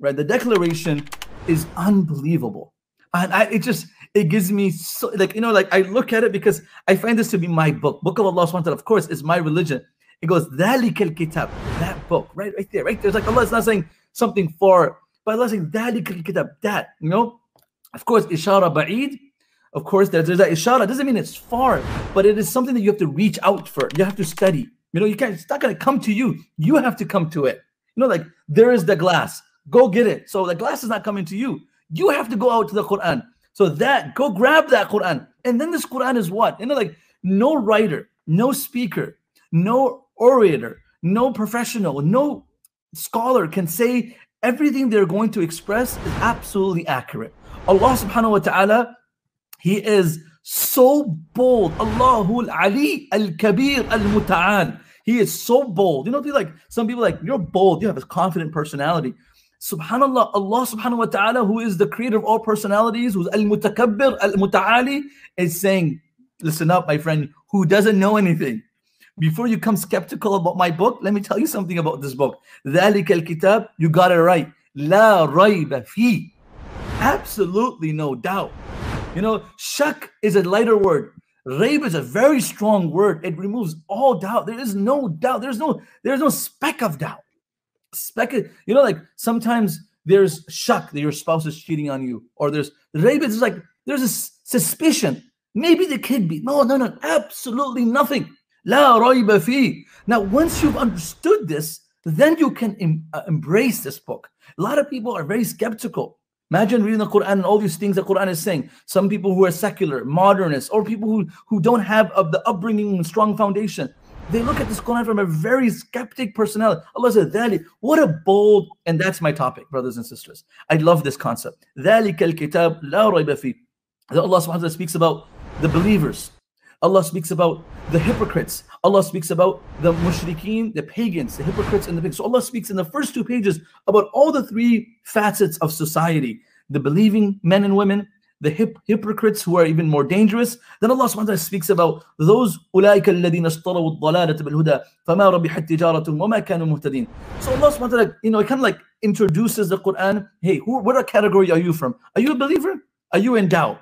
right? The declaration is unbelievable. And I, it just, it gives me so, like, you know, like I look at it because I find this to be my book. Book of Allah subhanahu of course, is my religion. It goes, ذَلِكَ kitab that book, right, right there, right there. It's like Allah is not saying something far, but Allah is saying, ذَلِكَ kitab that, you know? Of course, ishara ba'id, of course, there's, there's that ishara. doesn't mean it's far, but it is something that you have to reach out for. You have to study. You know, you can't, it's not going to come to you. You have to come to it. You know, like there is the glass. Go get it. So the glass is not coming to you. You have to go out to the Quran. So that, go grab that Quran. And then this Quran is what? You know, like no writer, no speaker, no orator, no professional, no scholar can say everything they're going to express is absolutely accurate. Allah subhanahu wa ta'ala he is so bold. Allahul Ali Al Kabir Al Muta'al. He is so bold. You know, like some people like you're bold. You have a confident personality. Subhanallah, Allah subhanahu wa ta'ala, who is the creator of all personalities, who's al mutakabbir, al muta'ali, is saying, Listen up, my friend, who doesn't know anything. Before you come skeptical about my book, let me tell you something about this book. ذَلِكَ الْكِتَاب You got it right. لَا رَيْبَ Fi, Absolutely no doubt. You know, shak is a lighter word. Raib is a very strong word. It removes all doubt. There is no doubt. There's no, there's no speck of doubt. You know, like sometimes there's shock that your spouse is cheating on you, or there's raib is like there's a suspicion. Maybe the kid be. No, no, no, absolutely nothing. Now, once you've understood this, then you can em- uh, embrace this book. A lot of people are very skeptical. Imagine reading the Quran and all these things the Quran is saying. Some people who are secular, modernists, or people who, who don't have of the upbringing and strong foundation, they look at this Quran from a very skeptic personality. Allah said, Dhali, what a bold, and that's my topic, brothers and sisters. I love this concept. ذَلِكَ الْكِتَابِ لَا رَيْبَ فِيهِ Allah subhanahu wa ta'ala speaks about the believers. Allah speaks about the hypocrites. Allah speaks about the mushrikeen, the pagans, the hypocrites, and the pagans. So Allah speaks in the first two pages about all the three facets of society the believing men and women, the hip, hypocrites who are even more dangerous. Then Allah subhanahu wa ta'ala speaks about those أولئك الذين اشتروا الضلالة بالهدى فما ربحت تجارتهم وما كانوا مهتدين. So Allah subhanahu wa ta'ala, you know, it kind of like introduces the Quran. Hey, who, what category are you from? Are you a believer? Are you in doubt?